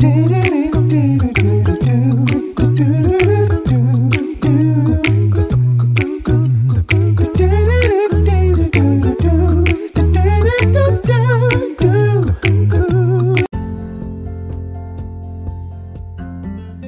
did it.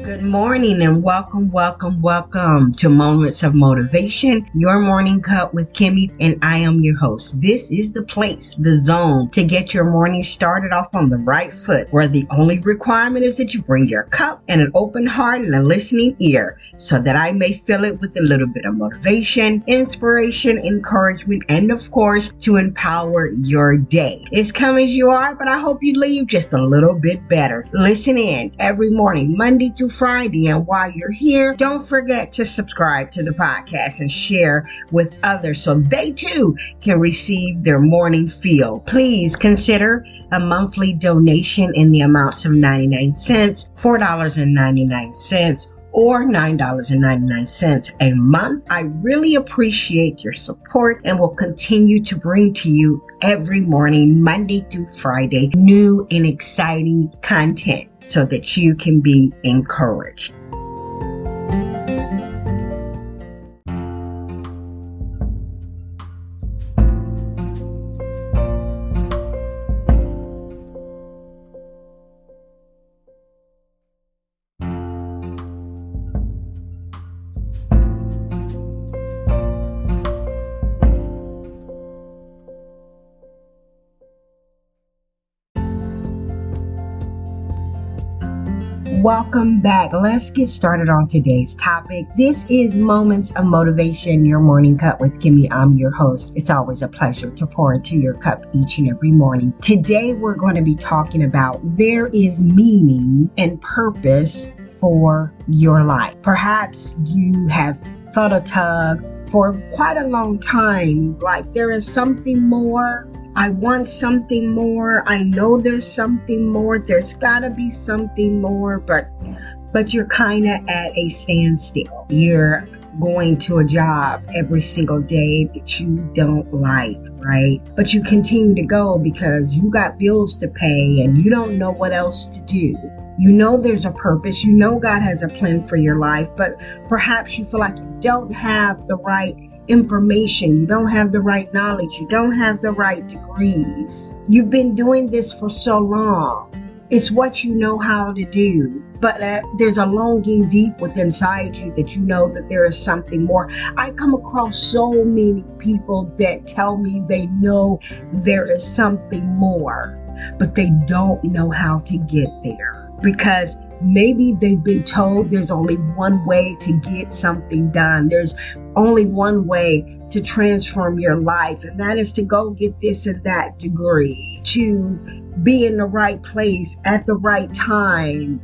Morning and welcome, welcome, welcome to Moments of Motivation, your morning cup with Kimmy, and I am your host. This is the place, the zone to get your morning started off on the right foot, where the only requirement is that you bring your cup and an open heart and a listening ear so that I may fill it with a little bit of motivation, inspiration, encouragement, and of course, to empower your day. It's come as you are, but I hope you leave just a little bit better. Listen in every morning, Monday through Friday, and while you're here, don't forget to subscribe to the podcast and share with others so they too can receive their morning feel. Please consider a monthly donation in the amounts of 99 cents, $4.99 or $9.99 a month. I really appreciate your support and will continue to bring to you every morning, Monday through Friday, new and exciting content so that you can be encouraged. Welcome back. Let's get started on today's topic. This is Moments of Motivation, your morning cup with Kimmy. I'm your host. It's always a pleasure to pour into your cup each and every morning. Today, we're going to be talking about there is meaning and purpose for your life. Perhaps you have felt a tug for quite a long time, like there is something more I want something more. I know there's something more. There's got to be something more, but but you're kind of at a standstill. You're going to a job every single day that you don't like, right? But you continue to go because you got bills to pay and you don't know what else to do. You know there's a purpose. You know God has a plan for your life, but perhaps you feel like you don't have the right information, you don't have the right knowledge, you don't have the right degrees. You've been doing this for so long. It's what you know how to do, but uh, there's a longing deep within inside you that you know that there is something more. I come across so many people that tell me they know there is something more, but they don't know how to get there because maybe they've been told there's only one way to get something done. There's only one way to transform your life, and that is to go get this and that degree, to be in the right place at the right time.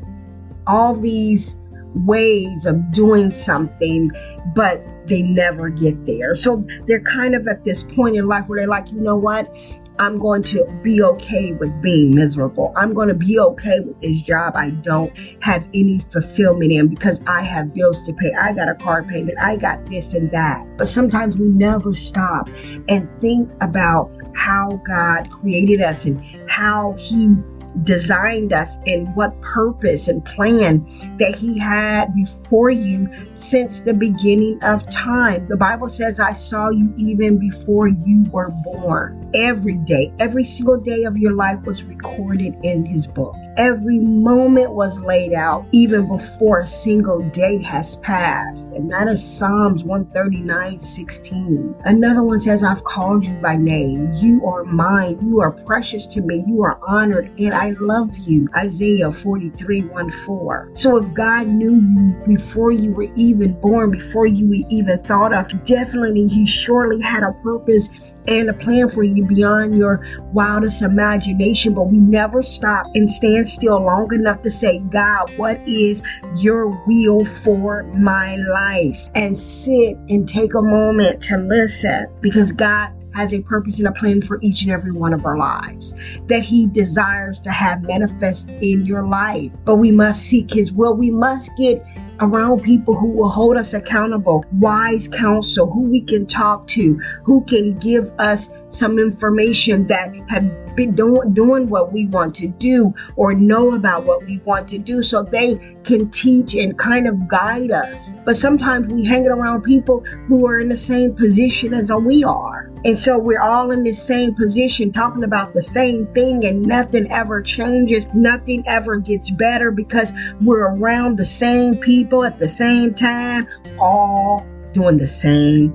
All these ways of doing something, but they never get there. So they're kind of at this point in life where they're like, you know what? I'm going to be okay with being miserable. I'm going to be okay with this job I don't have any fulfillment in because I have bills to pay. I got a car payment. I got this and that. But sometimes we never stop and think about how God created us and how He designed us and what purpose and plan that He had before you since the beginning of time. The Bible says, I saw you even before you were born. Every day, every single day of your life was recorded in His book. Every moment was laid out even before a single day has passed. And that is Psalms 139 16. Another one says, I've called you by name. You are mine. You are precious to me. You are honored, and I love you. Isaiah 43 1 4. So if God knew you before you were even born, before you even thought of, definitely He surely had a purpose and a plan for you beyond your wildest imagination. But we never stop and stand still long enough to say, God, what is your will for my life? And sit and take a moment to listen because God has a purpose and a plan for each and every one of our lives that He desires to have manifest in your life. But we must seek His will. We must get around people who will hold us accountable, wise counsel, who we can talk to, who can give us some information that have been doing, doing what we want to do or know about what we want to do so they can teach and kind of guide us. But sometimes we hang it around people who are in the same position as we are. And so we're all in the same position talking about the same thing and nothing ever changes. Nothing ever gets better because we're around the same people at the same time, all doing the same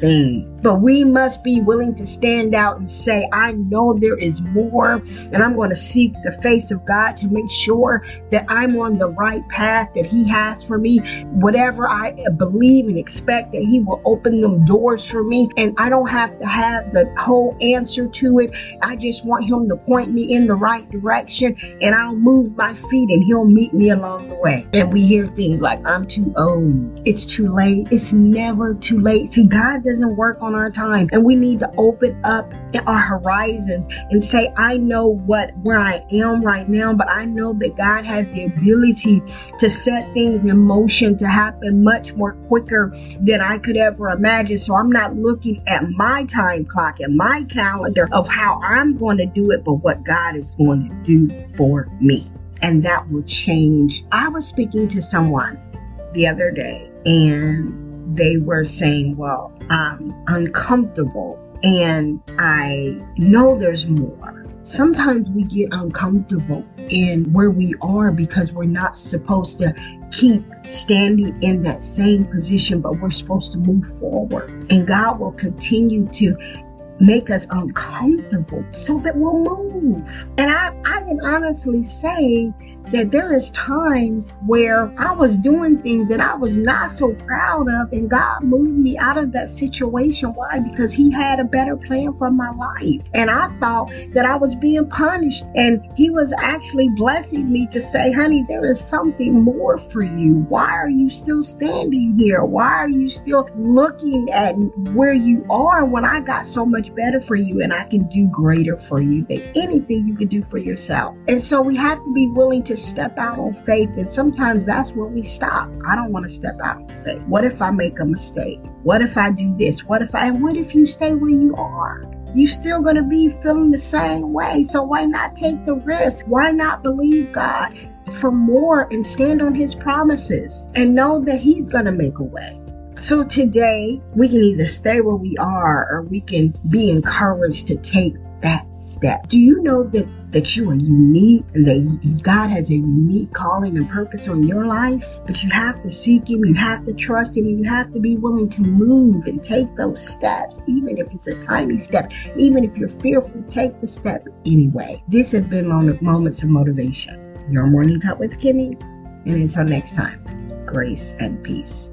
thing. But we must be willing to stand out and say, I know there is more, and I'm going to seek the face of God to make sure that I'm on the right path that He has for me. Whatever I believe and expect, that He will open them doors for me, and I don't have to have the whole answer to it. I just want Him to point me in the right direction, and I'll move my feet, and He'll meet me along the way. And we hear things like, I'm too old, it's too late. It's never too late. See, God doesn't work on our time. And we need to open up our horizons and say, I know what where I am right now, but I know that God has the ability to set things in motion to happen much more quicker than I could ever imagine. So I'm not looking at my time clock and my calendar of how I'm going to do it, but what God is going to do for me. And that will change. I was speaking to someone the other day and they were saying, well, I'm uncomfortable and I know there's more. Sometimes we get uncomfortable in where we are because we're not supposed to keep standing in that same position, but we're supposed to move forward. And God will continue to make us uncomfortable so that we'll move. And I, I can honestly say that there is times where I was doing things that I was not so proud of and God moved me out of that situation. Why? Because he had a better plan for my life. And I thought that I was being punished and he was actually blessing me to say, honey, there is something more for you. Why are you still standing here? Why are you still looking at where you are when I got so much better for you and I can do greater for you than anything you can do for yourself? And so we have to be willing to step out on faith. And sometimes that's where we stop. I don't want to step out on faith. What if I make a mistake? What if I do this? What if I, and what if you stay where you are? You're still going to be feeling the same way. So why not take the risk? Why not believe God for more and stand on his promises and know that he's going to make a way? So today we can either stay where we are or we can be encouraged to take that step. Do you know that that you are unique and that God has a unique calling and purpose on your life? But you have to seek Him, you have to trust Him, you have to be willing to move and take those steps, even if it's a tiny step, even if you're fearful, take the step anyway. This has been Moments of Motivation. Your morning cup with Kimmy, and until next time, grace and peace.